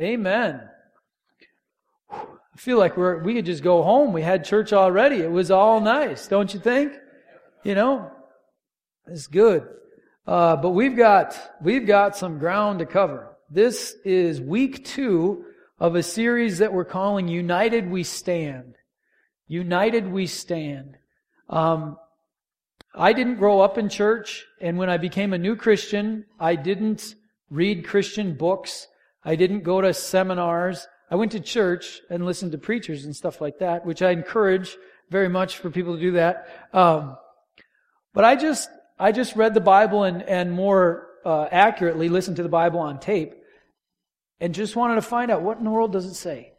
Amen. I feel like we're, we could just go home. We had church already. It was all nice, don't you think? You know, it's good. Uh, but we've got, we've got some ground to cover. This is week two of a series that we're calling United We Stand. United We Stand. Um, I didn't grow up in church, and when I became a new Christian, I didn't read Christian books. I didn't go to seminars. I went to church and listened to preachers and stuff like that, which I encourage very much for people to do that. Um, but I just, I just read the Bible and, and more uh, accurately listened to the Bible on tape and just wanted to find out what in the world does it say?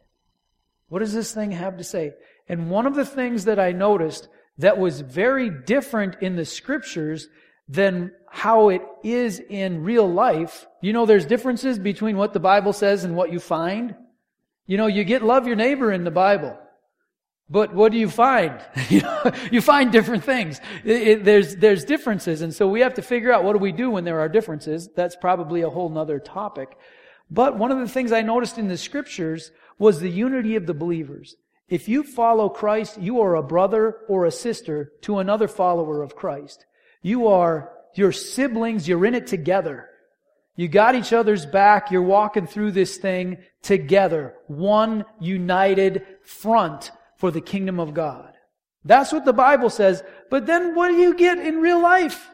What does this thing have to say? And one of the things that I noticed that was very different in the scriptures than how it is in real life. You know, there's differences between what the Bible says and what you find. You know, you get love your neighbor in the Bible. But what do you find? you find different things. It, it, there's, there's differences. And so we have to figure out what do we do when there are differences. That's probably a whole nother topic. But one of the things I noticed in the scriptures was the unity of the believers. If you follow Christ, you are a brother or a sister to another follower of Christ. You are your siblings, you're in it together. You got each other's back, you're walking through this thing together. One united front for the kingdom of God. That's what the Bible says. But then what do you get in real life?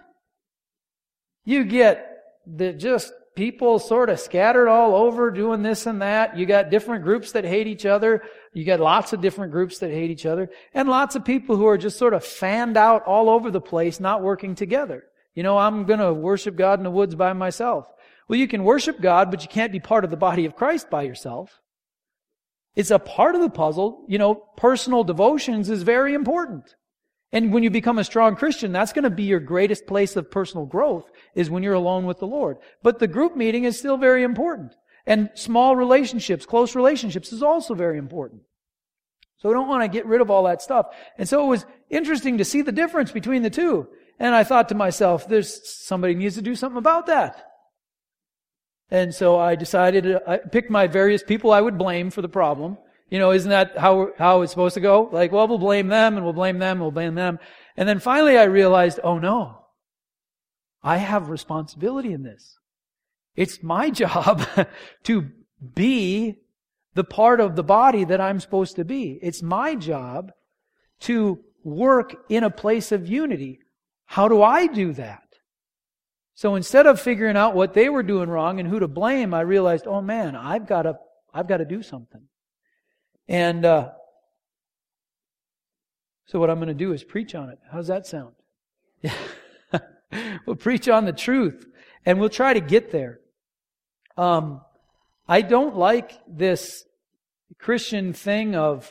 You get just people sort of scattered all over doing this and that. You got different groups that hate each other. You got lots of different groups that hate each other. And lots of people who are just sort of fanned out all over the place, not working together. You know, I'm going to worship God in the woods by myself. Well, you can worship God, but you can't be part of the body of Christ by yourself. It's a part of the puzzle. You know, personal devotions is very important. And when you become a strong Christian, that's going to be your greatest place of personal growth is when you're alone with the Lord. But the group meeting is still very important. And small relationships, close relationships is also very important. So we don't want to get rid of all that stuff. And so it was interesting to see the difference between the two. And I thought to myself, there's somebody needs to do something about that. And so I decided, I picked my various people I would blame for the problem. You know, isn't that how, how it's supposed to go? Like, well, we'll blame them and we'll blame them and we'll blame them. And then finally I realized, oh no, I have responsibility in this. It's my job to be the part of the body that I'm supposed to be. It's my job to work in a place of unity. How do I do that? So instead of figuring out what they were doing wrong and who to blame, I realized, oh man, I've got to, I've got to do something. And uh, so what I'm going to do is preach on it. How's that sound? we'll preach on the truth, and we'll try to get there. Um, I don't like this Christian thing of,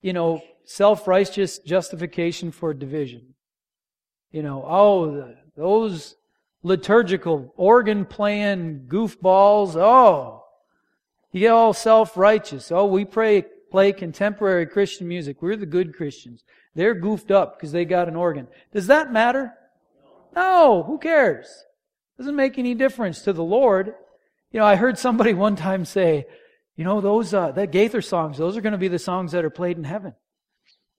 you know, self-righteous justification for division. You know, oh, those liturgical organ playing goofballs. Oh, you get all self-righteous. Oh, we pray, play contemporary Christian music. We're the good Christians. They're goofed up because they got an organ. Does that matter? No, who cares? Doesn't make any difference to the Lord. You know, I heard somebody one time say, you know, those, uh, that Gaither songs, those are going to be the songs that are played in heaven.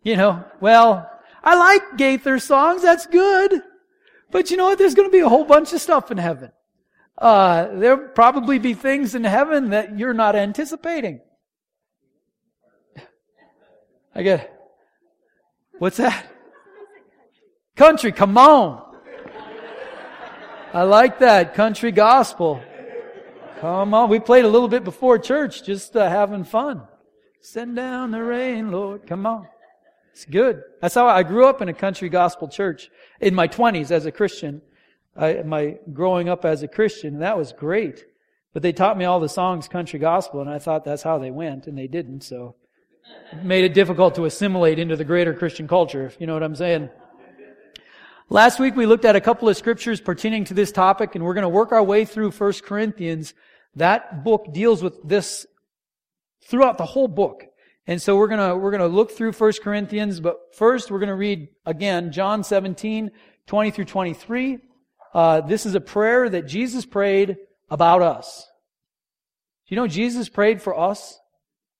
You know, well, I like Gaither songs, that's good. But you know what? There's going to be a whole bunch of stuff in heaven. Uh, there'll probably be things in heaven that you're not anticipating. I get, it. what's that? Country, come on. I like that. Country gospel. Come on. We played a little bit before church, just uh, having fun. Send down the rain, Lord. Come on. It's good. That's how I grew up in a country gospel church in my 20s as a Christian. I, my growing up as a Christian, that was great. But they taught me all the songs country gospel, and I thought that's how they went, and they didn't. So it made it difficult to assimilate into the greater Christian culture, if you know what I'm saying. Last week we looked at a couple of scriptures pertaining to this topic, and we're going to work our way through 1 Corinthians. That book deals with this throughout the whole book. And so we're gonna, we're gonna look through 1 Corinthians, but first we're gonna read again John 17, 20 through 23. Uh, this is a prayer that Jesus prayed about us. you know Jesus prayed for us?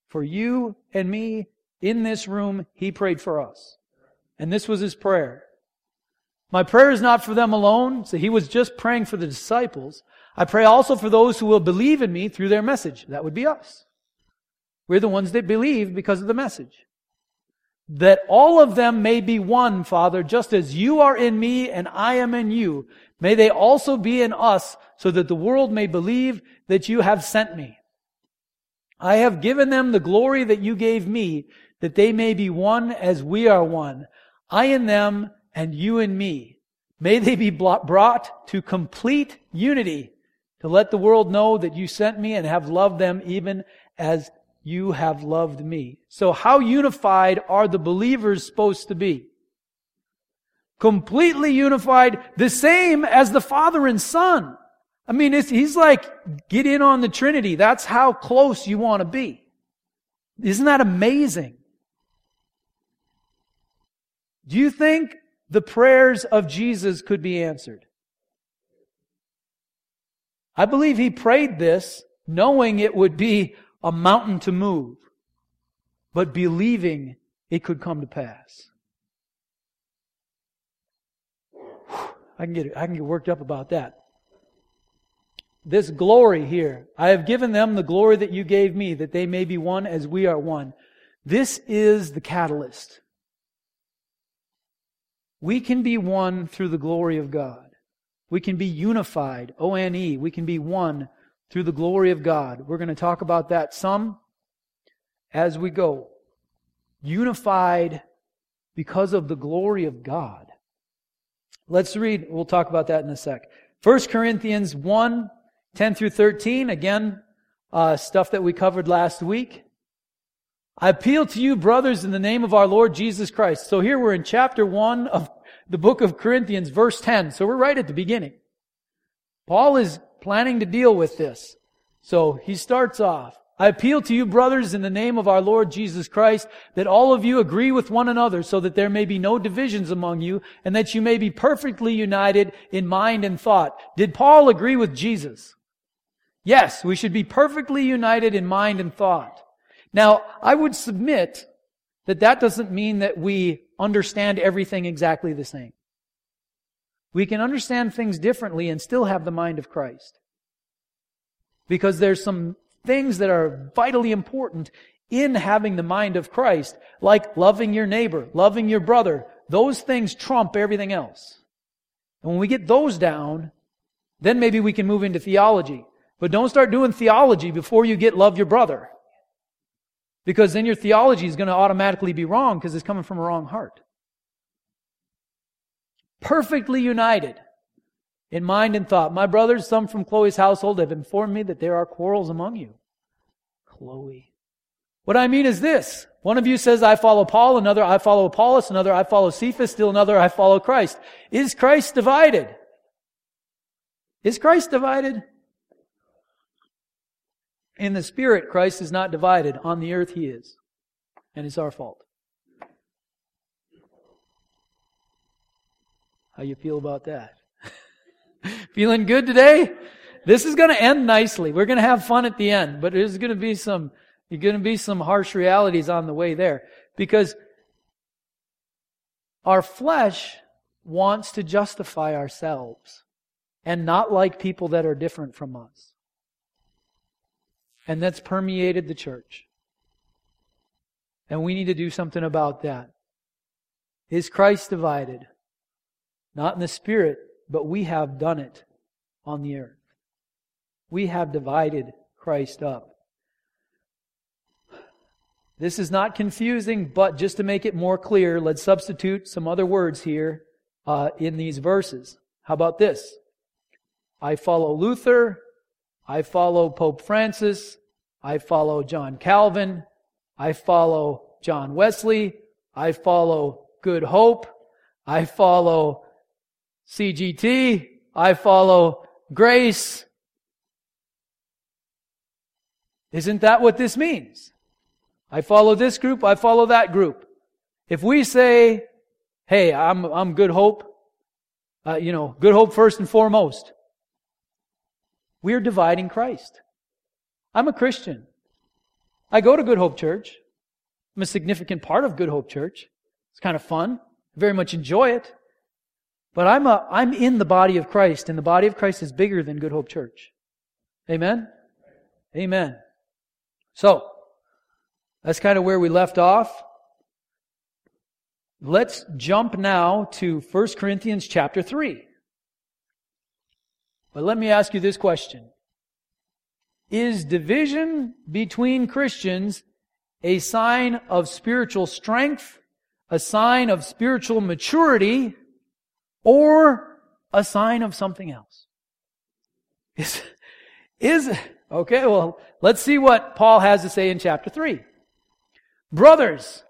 For you and me in this room, He prayed for us. And this was His prayer. My prayer is not for them alone. So He was just praying for the disciples. I pray also for those who will believe in me through their message. That would be us. We're the ones that believe because of the message. That all of them may be one, Father, just as you are in me and I am in you. May they also be in us so that the world may believe that you have sent me. I have given them the glory that you gave me, that they may be one as we are one. I in them and you in me. May they be brought to complete unity to let the world know that you sent me and have loved them even as you have loved me. So how unified are the believers supposed to be? Completely unified, the same as the Father and Son. I mean, he's like, get in on the Trinity. That's how close you want to be. Isn't that amazing? Do you think the prayers of Jesus could be answered? I believe he prayed this knowing it would be a mountain to move, but believing it could come to pass. I can get, I can get worked up about that. This glory here, I have given them the glory that you gave me, that they may be one as we are one. This is the catalyst. We can be one through the glory of God. We can be unified, O-N-E. We can be one through the glory of God. We're going to talk about that some as we go. Unified because of the glory of God. Let's read, we'll talk about that in a sec. 1 Corinthians 1, 10 through 13, again, uh, stuff that we covered last week. I appeal to you, brothers, in the name of our Lord Jesus Christ. So here we're in chapter 1 of the book of Corinthians, verse 10. So we're right at the beginning. Paul is planning to deal with this. So he starts off. I appeal to you, brothers, in the name of our Lord Jesus Christ, that all of you agree with one another so that there may be no divisions among you and that you may be perfectly united in mind and thought. Did Paul agree with Jesus? Yes, we should be perfectly united in mind and thought. Now, I would submit that that doesn't mean that we understand everything exactly the same. We can understand things differently and still have the mind of Christ. Because there's some things that are vitally important in having the mind of Christ, like loving your neighbor, loving your brother. Those things trump everything else. And when we get those down, then maybe we can move into theology. But don't start doing theology before you get love your brother. Because then your theology is going to automatically be wrong because it's coming from a wrong heart. Perfectly united in mind and thought. My brothers, some from Chloe's household, have informed me that there are quarrels among you. Chloe. What I mean is this. One of you says, I follow Paul, another, I follow Apollos, another, I follow Cephas, still another, I follow Christ. Is Christ divided? Is Christ divided? In the spirit, Christ is not divided. On the earth, he is. And it's our fault. How you feel about that? Feeling good today? This is going to end nicely. We're going to have fun at the end, but there's going to be some you're going to be some harsh realities on the way there because our flesh wants to justify ourselves and not like people that are different from us. And that's permeated the church. And we need to do something about that. Is Christ divided? Not in the spirit, but we have done it on the earth. We have divided Christ up. This is not confusing, but just to make it more clear, let's substitute some other words here uh, in these verses. How about this? I follow Luther. I follow Pope Francis. I follow John Calvin. I follow John Wesley. I follow Good Hope. I follow CGT. I follow Grace. Isn't that what this means? I follow this group. I follow that group. If we say, hey, I'm, I'm Good Hope, uh, you know, Good Hope first and foremost, we're dividing Christ. I'm a Christian. I go to Good Hope Church. I'm a significant part of Good Hope Church. It's kind of fun. I very much enjoy it. But I'm a, I'm in the body of Christ, and the body of Christ is bigger than Good Hope Church. Amen? Amen. So, that's kind of where we left off. Let's jump now to 1 Corinthians chapter 3. But let me ask you this question. Is division between Christians a sign of spiritual strength, a sign of spiritual maturity, or a sign of something else? Is, is, okay, well, let's see what Paul has to say in chapter 3. Brothers,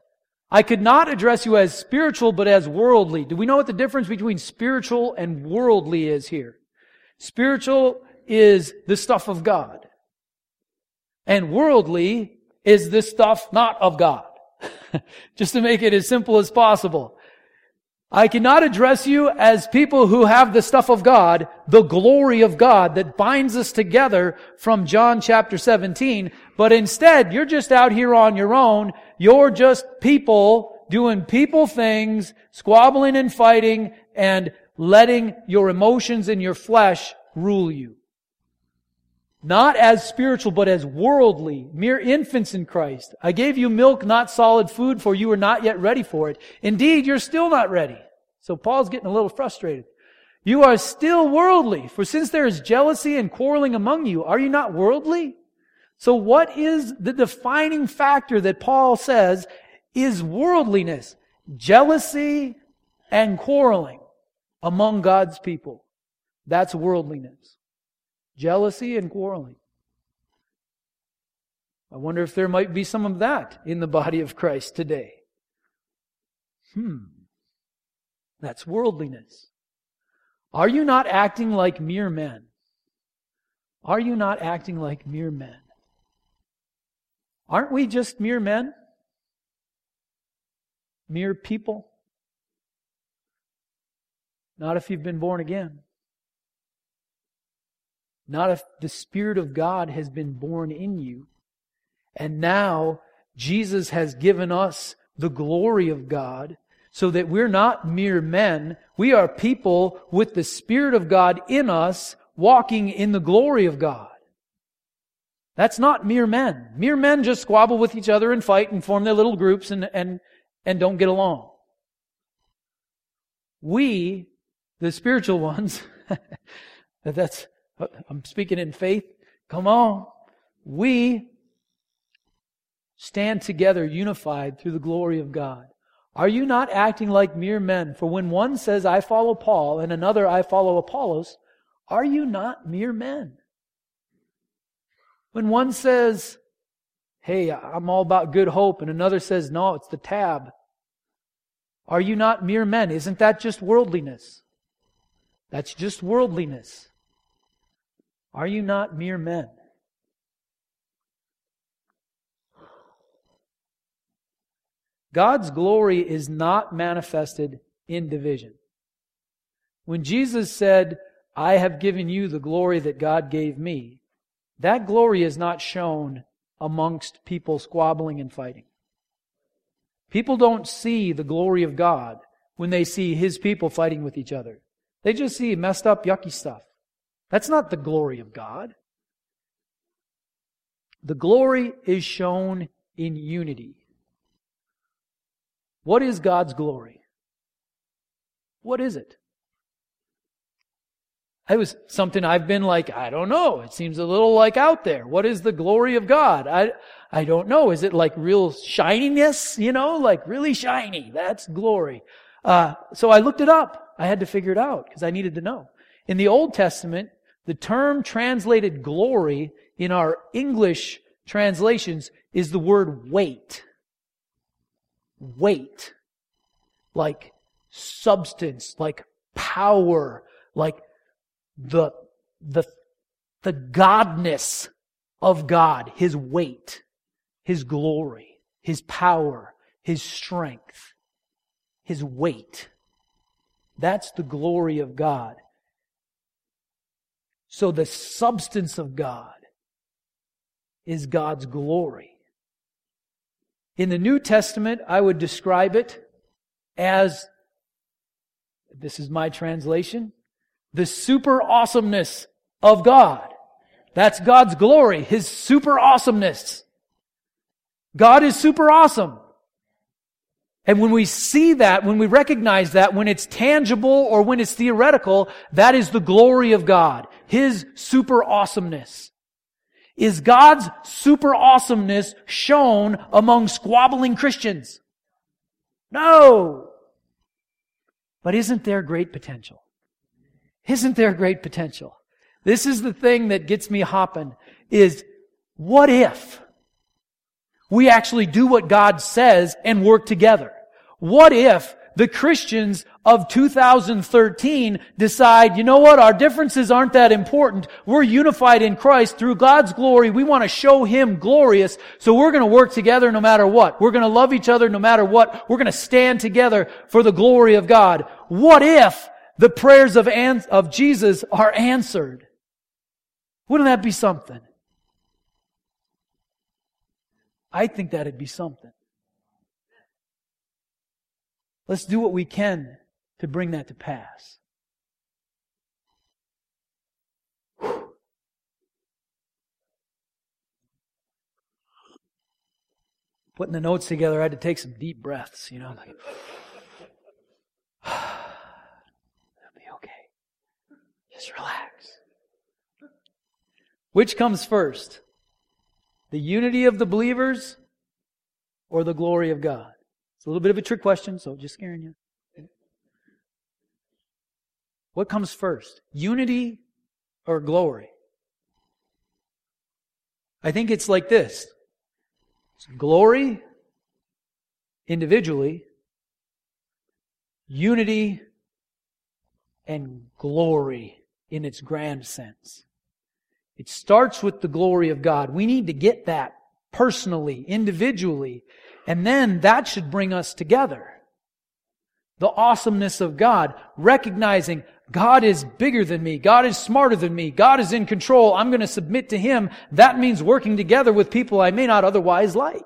I could not address you as spiritual, but as worldly. Do we know what the difference between spiritual and worldly is here? Spiritual is the stuff of God. And worldly is the stuff not of God. Just to make it as simple as possible. I cannot address you as people who have the stuff of God, the glory of God that binds us together from John chapter 17, but instead you're just out here on your own. You're just people doing people things, squabbling and fighting and letting your emotions and your flesh rule you. Not as spiritual, but as worldly, mere infants in Christ. I gave you milk, not solid food, for you are not yet ready for it. Indeed, you're still not ready. So Paul's getting a little frustrated. You are still worldly, for since there is jealousy and quarreling among you, are you not worldly? So what is the defining factor that Paul says is worldliness? Jealousy and quarreling among God's people. That's worldliness. Jealousy and quarreling. I wonder if there might be some of that in the body of Christ today. Hmm. That's worldliness. Are you not acting like mere men? Are you not acting like mere men? Aren't we just mere men? Mere people? Not if you've been born again. Not if the Spirit of God has been born in you. And now Jesus has given us the glory of God so that we're not mere men. We are people with the Spirit of God in us walking in the glory of God. That's not mere men. Mere men just squabble with each other and fight and form their little groups and, and, and don't get along. We, the spiritual ones, that's, I'm speaking in faith. Come on. We stand together unified through the glory of God. Are you not acting like mere men? For when one says, I follow Paul, and another, I follow Apollos, are you not mere men? When one says, hey, I'm all about good hope, and another says, no, it's the tab, are you not mere men? Isn't that just worldliness? That's just worldliness. Are you not mere men? God's glory is not manifested in division. When Jesus said, I have given you the glory that God gave me, that glory is not shown amongst people squabbling and fighting. People don't see the glory of God when they see His people fighting with each other. They just see messed up, yucky stuff. That's not the glory of God. The glory is shown in unity. What is God's glory? What is it? It was something I've been like, I don't know. It seems a little like out there. What is the glory of God? I, I don't know. Is it like real shininess? You know, like really shiny. That's glory. Uh, so I looked it up. I had to figure it out because I needed to know. In the Old Testament, the term translated glory in our English translations is the word weight weight, like substance, like power, like the, the, the godness of God, His weight, His glory, His power, His strength, His weight. That's the glory of God. So the substance of God is God's glory. In the New Testament, I would describe it as, this is my translation, the super awesomeness of God. That's God's glory, His super awesomeness. God is super awesome. And when we see that, when we recognize that, when it's tangible or when it's theoretical, that is the glory of God. His super awesomeness. Is God's super awesomeness shown among squabbling Christians? No. But isn't there great potential? Isn't there great potential? This is the thing that gets me hopping is what if we actually do what God says and work together? What if the Christians of 2013 decide, you know what, our differences aren't that important. We're unified in Christ through God's glory. We want to show Him glorious. So we're going to work together no matter what. We're going to love each other no matter what. We're going to stand together for the glory of God. What if the prayers of, of Jesus are answered? Wouldn't that be something? I think that'd be something. Let's do what we can to bring that to pass. Putting the notes together, I had to take some deep breaths, you know, like, it'll be okay. Just relax. Which comes first? The unity of the believers or the glory of God? It's a little bit of a trick question, so just scaring you. What comes first? Unity or glory? I think it's like this. It's glory individually, unity and glory in its grand sense. It starts with the glory of God. We need to get that personally, individually, and then that should bring us together. The awesomeness of God, recognizing God is bigger than me. God is smarter than me. God is in control. I'm going to submit to Him. That means working together with people I may not otherwise like.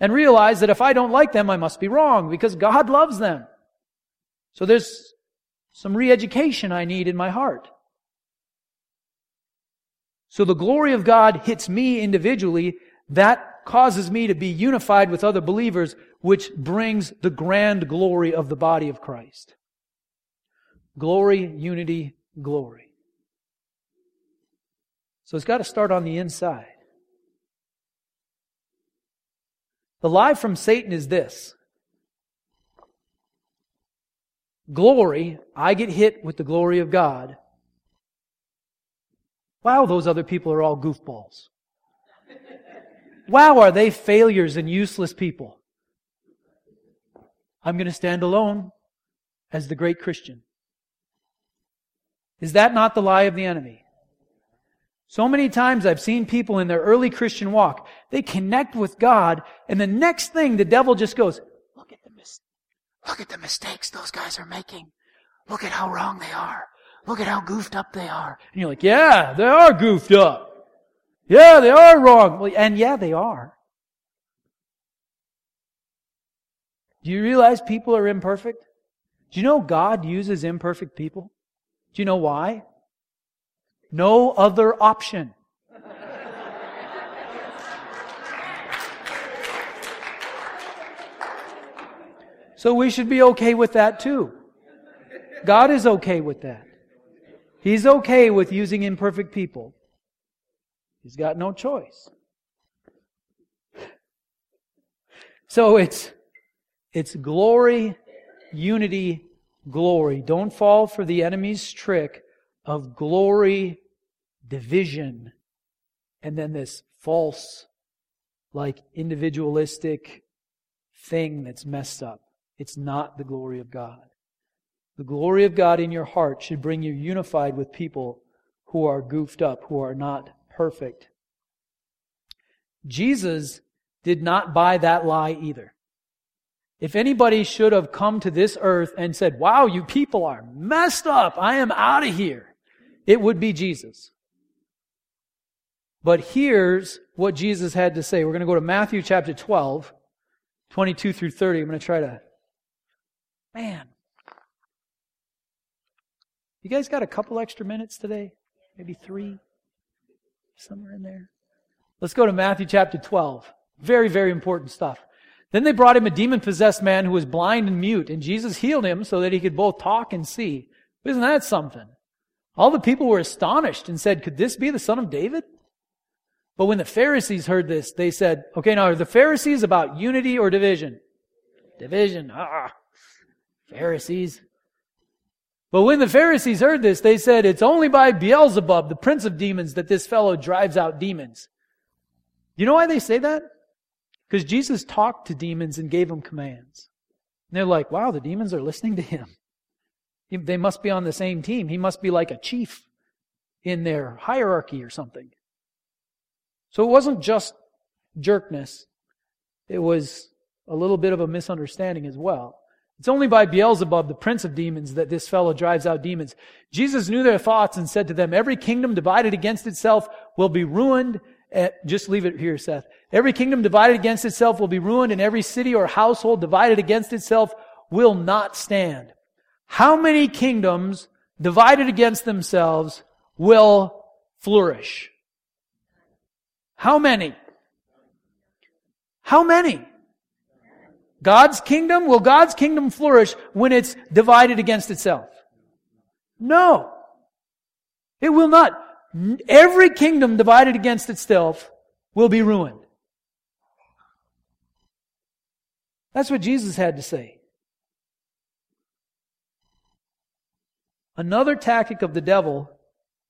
And realize that if I don't like them, I must be wrong because God loves them. So there's some re-education I need in my heart. So the glory of God hits me individually. That causes me to be unified with other believers, which brings the grand glory of the body of Christ. Glory, unity, glory. So it's got to start on the inside. The lie from Satan is this. Glory, I get hit with the glory of God. Wow, those other people are all goofballs. Wow, are they failures and useless people? I'm going to stand alone as the great Christian. Is that not the lie of the enemy? So many times I've seen people in their early Christian walk, they connect with God, and the next thing the devil just goes, look at the mis- look at the mistakes those guys are making. Look at how wrong they are. Look at how goofed up they are. And you're like, yeah, they are goofed up. Yeah, they are wrong. Well, and yeah, they are. Do you realize people are imperfect? Do you know God uses imperfect people? Do you know why? No other option. So we should be okay with that too. God is okay with that. He's okay with using imperfect people. He's got no choice. So it's, it's glory, unity, glory. Don't fall for the enemy's trick of glory, division, and then this false, like individualistic thing that's messed up. It's not the glory of God. The glory of God in your heart should bring you unified with people who are goofed up, who are not perfect. Jesus did not buy that lie either. If anybody should have come to this earth and said, wow, you people are messed up. I am out of here. It would be Jesus. But here's what Jesus had to say. We're going to go to Matthew chapter 12, 22 through 30. I'm going to try to. Man. You guys got a couple extra minutes today? Maybe three? Somewhere in there. Let's go to Matthew chapter 12. Very, very important stuff. Then they brought him a demon possessed man who was blind and mute, and Jesus healed him so that he could both talk and see. Isn't that something? All the people were astonished and said, Could this be the son of David? But when the Pharisees heard this, they said, Okay, now are the Pharisees about unity or division? Division. Ah, Pharisees. But when the Pharisees heard this, they said, It's only by Beelzebub, the prince of demons, that this fellow drives out demons. You know why they say that? Because Jesus talked to demons and gave them commands. And they're like, wow, the demons are listening to him. They must be on the same team. He must be like a chief in their hierarchy or something. So it wasn't just jerkness. It was a little bit of a misunderstanding as well. It's only by Beelzebub, the prince of demons, that this fellow drives out demons. Jesus knew their thoughts and said to them, Every kingdom divided against itself will be ruined. At, just leave it here, Seth. Every kingdom divided against itself will be ruined, and every city or household divided against itself will not stand. How many kingdoms divided against themselves will flourish? How many? How many? God's kingdom? Will God's kingdom flourish when it's divided against itself? No. It will not. Every kingdom divided against itself will be ruined. That's what Jesus had to say. Another tactic of the devil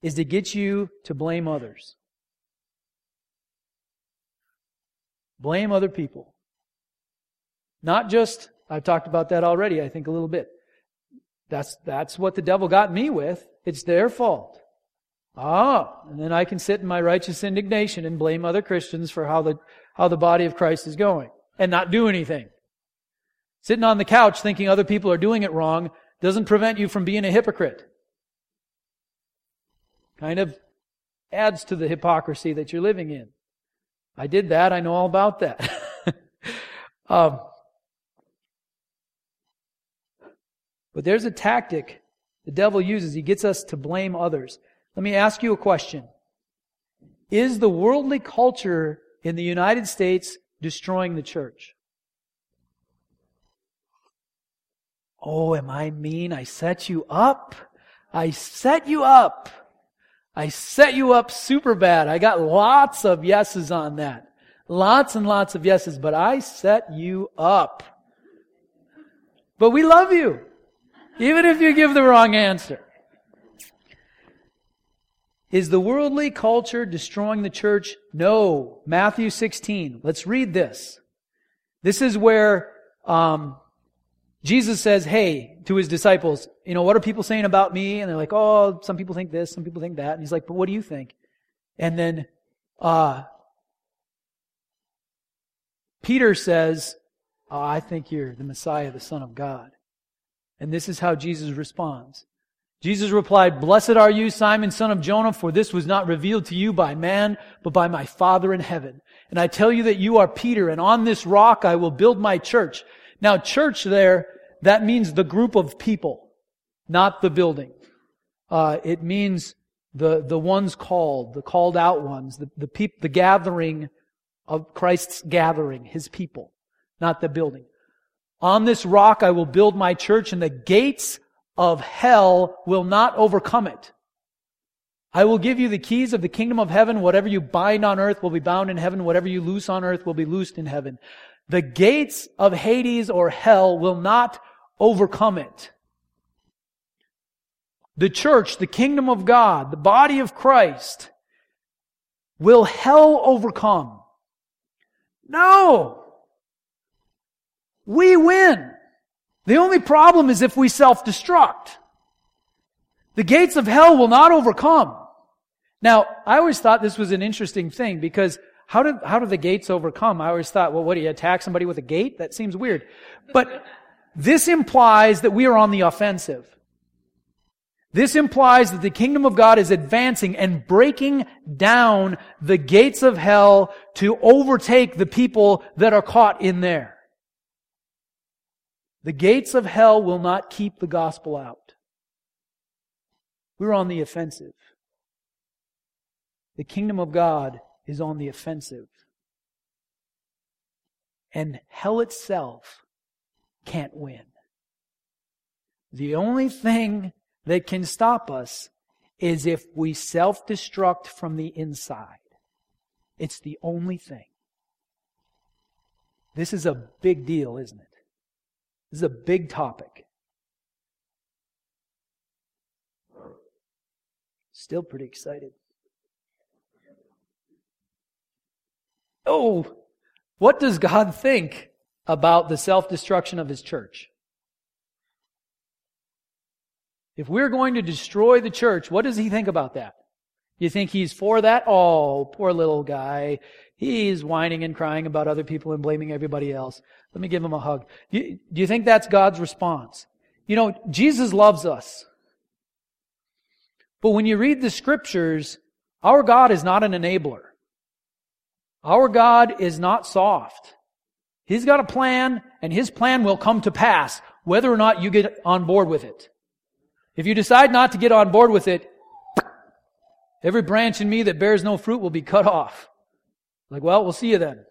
is to get you to blame others. Blame other people. Not just, I've talked about that already, I think a little bit. That's, that's what the devil got me with. It's their fault. Ah, and then I can sit in my righteous indignation and blame other Christians for how the, how the body of Christ is going and not do anything. Sitting on the couch thinking other people are doing it wrong doesn't prevent you from being a hypocrite. Kind of adds to the hypocrisy that you're living in. I did that. I know all about that. um, but there's a tactic the devil uses. He gets us to blame others. Let me ask you a question. Is the worldly culture in the United States destroying the church? Oh, am I mean? I set you up. I set you up. I set you up super bad. I got lots of yeses on that. Lots and lots of yeses, but I set you up. But we love you. Even if you give the wrong answer. Is the worldly culture destroying the church? No. Matthew 16. Let's read this. This is where um, Jesus says, hey, to his disciples, you know, what are people saying about me? And they're like, oh, some people think this, some people think that. And he's like, but what do you think? And then uh, Peter says, oh, I think you're the Messiah, the Son of God. And this is how Jesus responds. Jesus replied, Blessed are you, Simon, son of Jonah, for this was not revealed to you by man, but by my Father in heaven. And I tell you that you are Peter, and on this rock I will build my church. Now, church there, that means the group of people, not the building. Uh, it means the, the ones called, the called out ones, the, the peop, the gathering of Christ's gathering, his people, not the building. On this rock I will build my church, and the gates of hell will not overcome it. I will give you the keys of the kingdom of heaven. Whatever you bind on earth will be bound in heaven. Whatever you loose on earth will be loosed in heaven. The gates of Hades or hell will not overcome it. The church, the kingdom of God, the body of Christ, will hell overcome? No! We win. The only problem is if we self-destruct. The gates of hell will not overcome. Now, I always thought this was an interesting thing because how do, how do the gates overcome? I always thought, well, what do you attack somebody with a gate? That seems weird. But this implies that we are on the offensive. This implies that the kingdom of God is advancing and breaking down the gates of hell to overtake the people that are caught in there. The gates of hell will not keep the gospel out. We're on the offensive. The kingdom of God is on the offensive. And hell itself can't win. The only thing that can stop us is if we self destruct from the inside. It's the only thing. This is a big deal, isn't it? This is a big topic. Still pretty excited. Oh, what does God think about the self destruction of His church? If we're going to destroy the church, what does He think about that? You think He's for that? Oh, poor little guy. He's whining and crying about other people and blaming everybody else. Let me give him a hug. Do you, do you think that's God's response? You know, Jesus loves us. But when you read the scriptures, our God is not an enabler. Our God is not soft. He's got a plan, and His plan will come to pass, whether or not you get on board with it. If you decide not to get on board with it, every branch in me that bears no fruit will be cut off. Like, well, we'll see you then.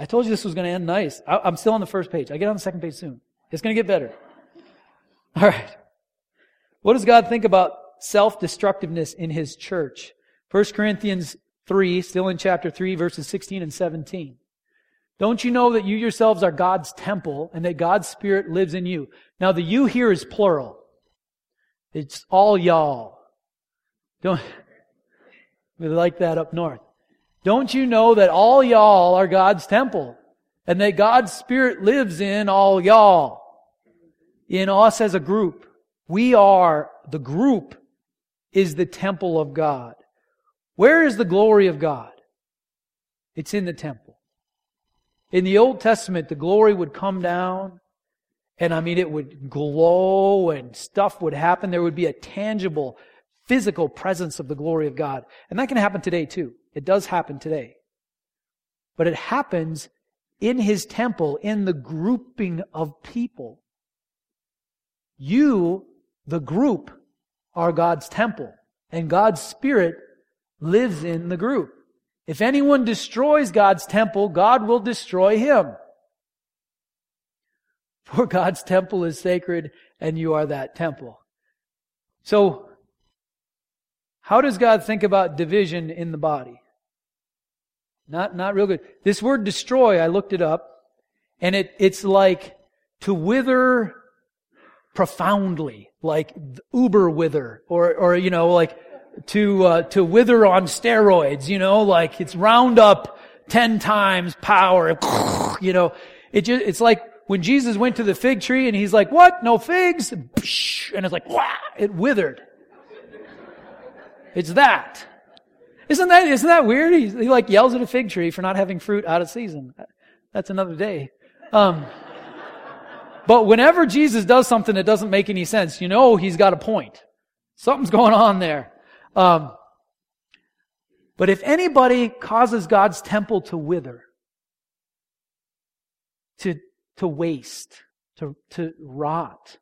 I told you this was going to end nice. I, am still on the first page. I get on the second page soon. It's going to get better. All right. What does God think about self-destructiveness in His church? 1 Corinthians 3, still in chapter 3, verses 16 and 17. Don't you know that you yourselves are God's temple and that God's Spirit lives in you? Now the you here is plural. It's all y'all. Don't, we like that up north. Don't you know that all y'all are God's temple and that God's Spirit lives in all y'all? In us as a group. We are, the group is the temple of God. Where is the glory of God? It's in the temple. In the Old Testament, the glory would come down and I mean, it would glow and stuff would happen. There would be a tangible physical presence of the glory of God. And that can happen today too. It does happen today. But it happens in his temple, in the grouping of people. You, the group, are God's temple. And God's Spirit lives in the group. If anyone destroys God's temple, God will destroy him. For God's temple is sacred and you are that temple. So, how does God think about division in the body? Not, not real good. This word destroy, I looked it up, and it, it's like to wither profoundly, like uber wither, or, or, you know, like to, uh, to wither on steroids, you know, like it's round up ten times power, you know, it just, it's like when Jesus went to the fig tree and he's like, what? No figs? And it's like, Wah! it withered. It's that. Isn't that, isn't that weird? He, he like yells at a fig tree for not having fruit out of season. That's another day. Um, but whenever Jesus does something that doesn't make any sense, you know he's got a point. Something's going on there. Um, but if anybody causes God's temple to wither, to, to waste, to, to rot,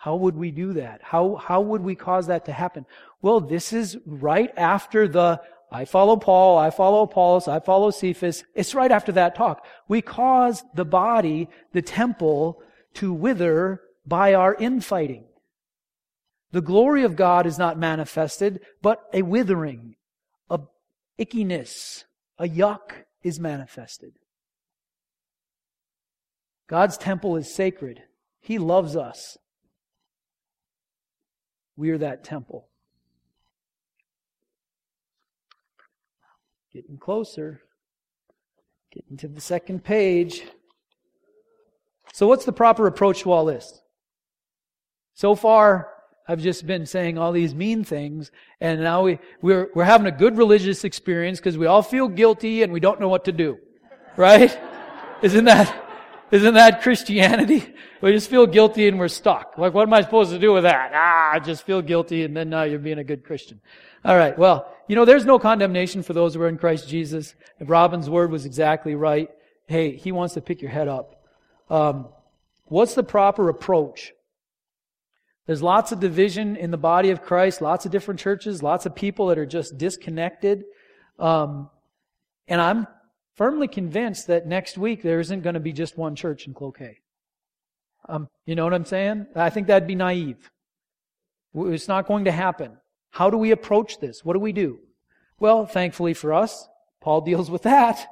how would we do that? How, how would we cause that to happen? Well, this is right after the I follow Paul, I follow Apollos, I follow Cephas. It's right after that talk. We cause the body, the temple, to wither by our infighting. The glory of God is not manifested, but a withering, a ickiness, a yuck is manifested. God's temple is sacred. He loves us. We are that temple. Getting closer. Getting to the second page. So, what's the proper approach to all this? So far, I've just been saying all these mean things, and now we, we're, we're having a good religious experience because we all feel guilty and we don't know what to do. Right? Isn't that, isn't that Christianity? We just feel guilty and we're stuck. Like, what am I supposed to do with that? Ah, just feel guilty and then now you're being a good Christian. All right. Well, you know, there's no condemnation for those who are in Christ Jesus. If Robin's word was exactly right, hey, he wants to pick your head up. Um, what's the proper approach? There's lots of division in the body of Christ, lots of different churches, lots of people that are just disconnected. Um, and I'm firmly convinced that next week there isn't going to be just one church in Cloquet. Um, you know what I'm saying? I think that'd be naive. It's not going to happen. How do we approach this? What do we do? Well, thankfully for us, Paul deals with that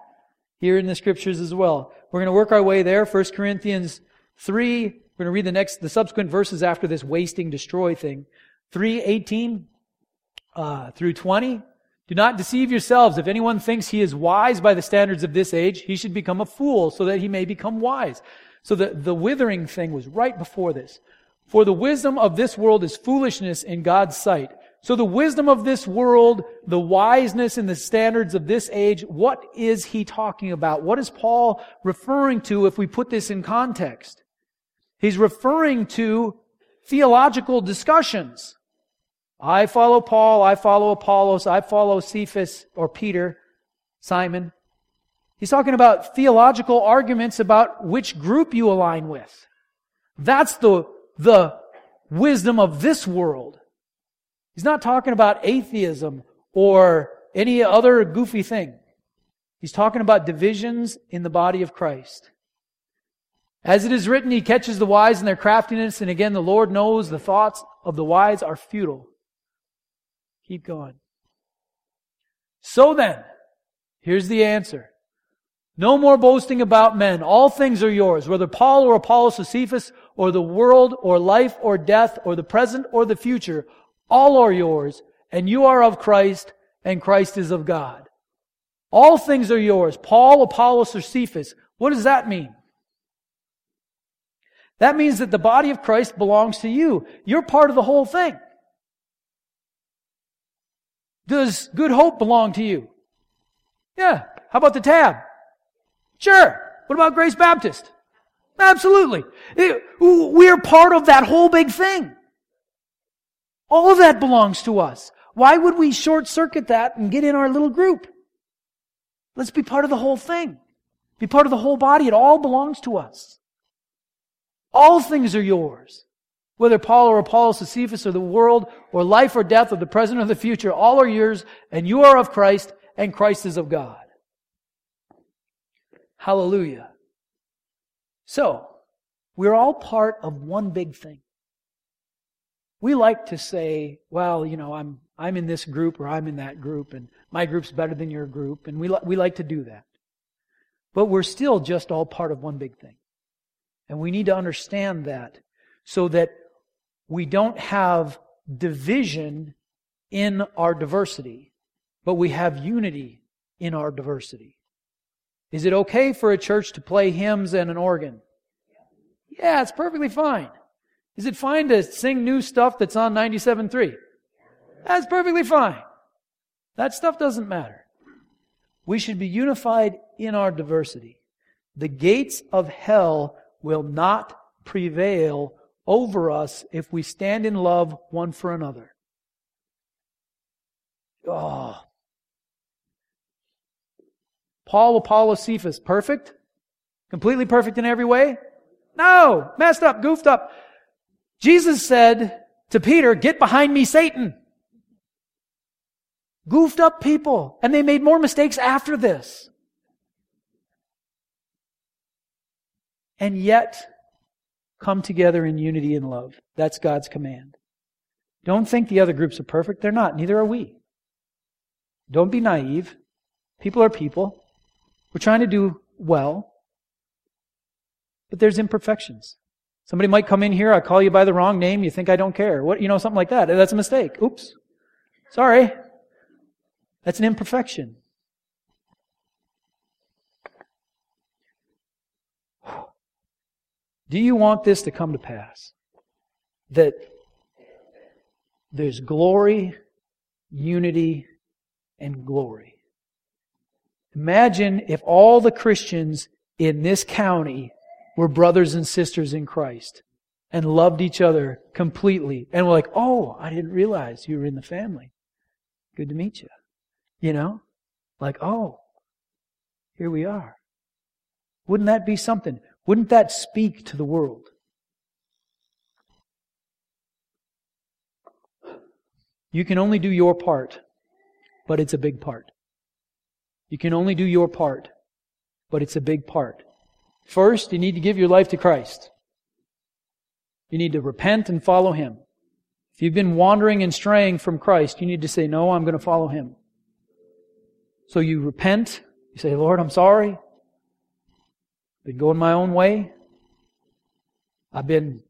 here in the scriptures as well. We're going to work our way there. 1 Corinthians 3. We're going to read the next, the subsequent verses after this wasting, destroy thing. 3, 18 uh, through 20. Do not deceive yourselves. If anyone thinks he is wise by the standards of this age, he should become a fool so that he may become wise. So the, the withering thing was right before this. For the wisdom of this world is foolishness in God's sight. So the wisdom of this world, the wiseness and the standards of this age, what is he talking about? What is Paul referring to if we put this in context? He's referring to theological discussions. I follow Paul, I follow Apollos, I follow Cephas or Peter, Simon. He's talking about theological arguments about which group you align with. That's the, the wisdom of this world. He's not talking about atheism or any other goofy thing. He's talking about divisions in the body of Christ. As it is written, he catches the wise in their craftiness, and again, the Lord knows the thoughts of the wise are futile. Keep going. So then, here's the answer. No more boasting about men. All things are yours, whether Paul or Apollos or Cephas or the world or life or death or the present or the future. All are yours, and you are of Christ, and Christ is of God. All things are yours. Paul, Apollos, or Cephas. What does that mean? That means that the body of Christ belongs to you. You're part of the whole thing. Does Good Hope belong to you? Yeah. How about the tab? Sure. What about Grace Baptist? Absolutely. we're part of that whole big thing. All of that belongs to us. Why would we short circuit that and get in our little group? Let's be part of the whole thing. Be part of the whole body. It all belongs to us. All things are yours. Whether Paul or Apollos, or Cephas or the world or life or death or the present or the future, all are yours and you are of Christ and Christ is of God. Hallelujah. So, we're all part of one big thing. We like to say, well, you know, I'm, I'm in this group or I'm in that group and my group's better than your group. And we, li- we like to do that. But we're still just all part of one big thing. And we need to understand that so that we don't have division in our diversity, but we have unity in our diversity. Is it okay for a church to play hymns and an organ? Yeah, it's perfectly fine. Is it fine to sing new stuff that's on 97.3? That's perfectly fine. That stuff doesn't matter. We should be unified in our diversity. The gates of hell will not prevail over us if we stand in love one for another. Oh. Paul, Apollos, Cephas, perfect? Completely perfect in every way? No! Messed up, goofed up. Jesus said to Peter, get behind me, Satan. Goofed up people. And they made more mistakes after this. And yet, come together in unity and love. That's God's command. Don't think the other groups are perfect. They're not. Neither are we. Don't be naive. People are people. We're trying to do well. But there's imperfections. Somebody might come in here, I call you by the wrong name, you think I don't care. What, you know, something like that. That's a mistake. Oops. Sorry. That's an imperfection. Do you want this to come to pass? That there's glory, unity, and glory. Imagine if all the Christians in this county were brothers and sisters in Christ and loved each other completely. And we're like, oh, I didn't realize you were in the family. Good to meet you. You know? Like, oh, here we are. Wouldn't that be something? Wouldn't that speak to the world? You can only do your part, but it's a big part. You can only do your part, but it's a big part. First, you need to give your life to Christ. You need to repent and follow Him. If you've been wandering and straying from Christ, you need to say, No, I'm going to follow Him. So you repent. You say, Lord, I'm sorry. Been going my own way. I've been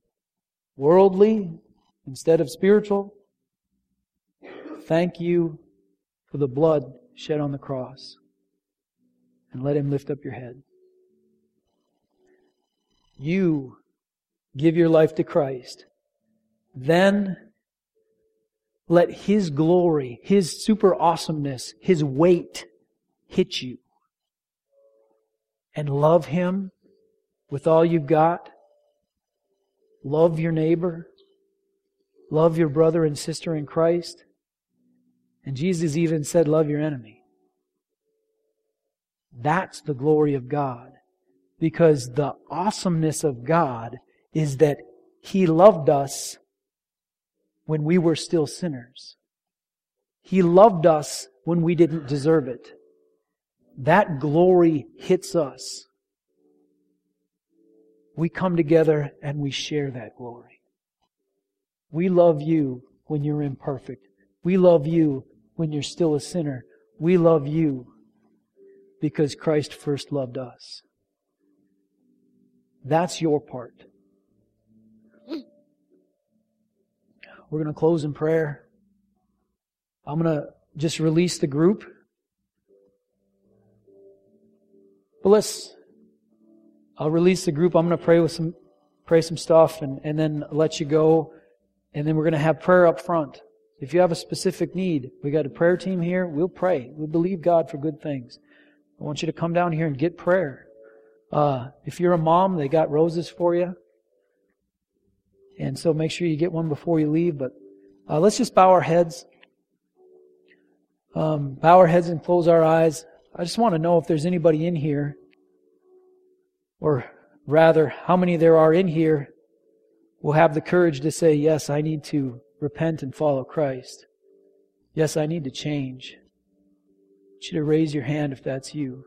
worldly instead of spiritual. Thank you for the blood shed on the cross. And let Him lift up your head. You give your life to Christ. Then let His glory, His super awesomeness, His weight hit you. And love Him with all you've got. Love your neighbor. Love your brother and sister in Christ. And Jesus even said, Love your enemy. That's the glory of God. Because the awesomeness of God is that He loved us when we were still sinners. He loved us when we didn't deserve it. That glory hits us. We come together and we share that glory. We love you when you're imperfect. We love you when you're still a sinner. We love you because Christ first loved us. That's your part. We're going to close in prayer. I'm going to just release the group. But let's, I'll release the group. I'm going to pray with some, pray some stuff and, and then let you go. And then we're going to have prayer up front. If you have a specific need, we got a prayer team here. We'll pray. We believe God for good things. I want you to come down here and get prayer. Uh, if you're a mom, they got roses for you. And so make sure you get one before you leave. But uh, let's just bow our heads. Um, bow our heads and close our eyes. I just want to know if there's anybody in here, or rather, how many there are in here will have the courage to say, Yes, I need to repent and follow Christ. Yes, I need to change. I want you to raise your hand if that's you.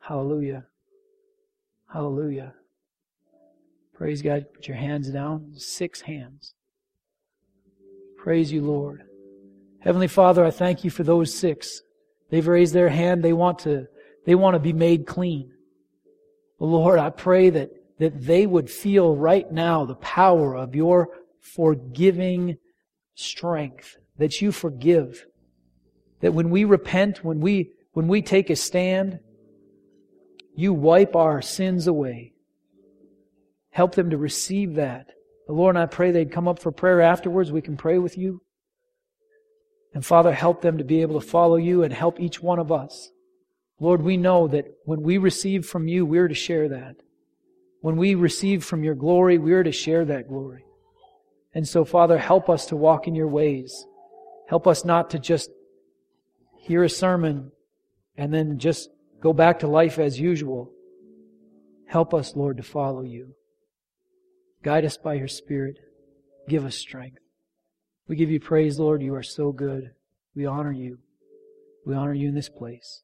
Hallelujah. Hallelujah. Praise God. Put your hands down. Six hands. Praise you, Lord. Heavenly Father, I thank you for those six. They've raised their hand. They want to, they want to be made clean. Lord, I pray that, that they would feel right now the power of your forgiving strength, that you forgive. That when we repent, when we, when we take a stand, you wipe our sins away. Help them to receive that. Lord, I pray they'd come up for prayer afterwards. We can pray with you. And Father, help them to be able to follow you and help each one of us. Lord, we know that when we receive from you, we're to share that. When we receive from your glory, we're to share that glory. And so, Father, help us to walk in your ways. Help us not to just hear a sermon and then just go back to life as usual. Help us, Lord, to follow you. Guide us by your Spirit. Give us strength. We give you praise, Lord. You are so good. We honor you. We honor you in this place.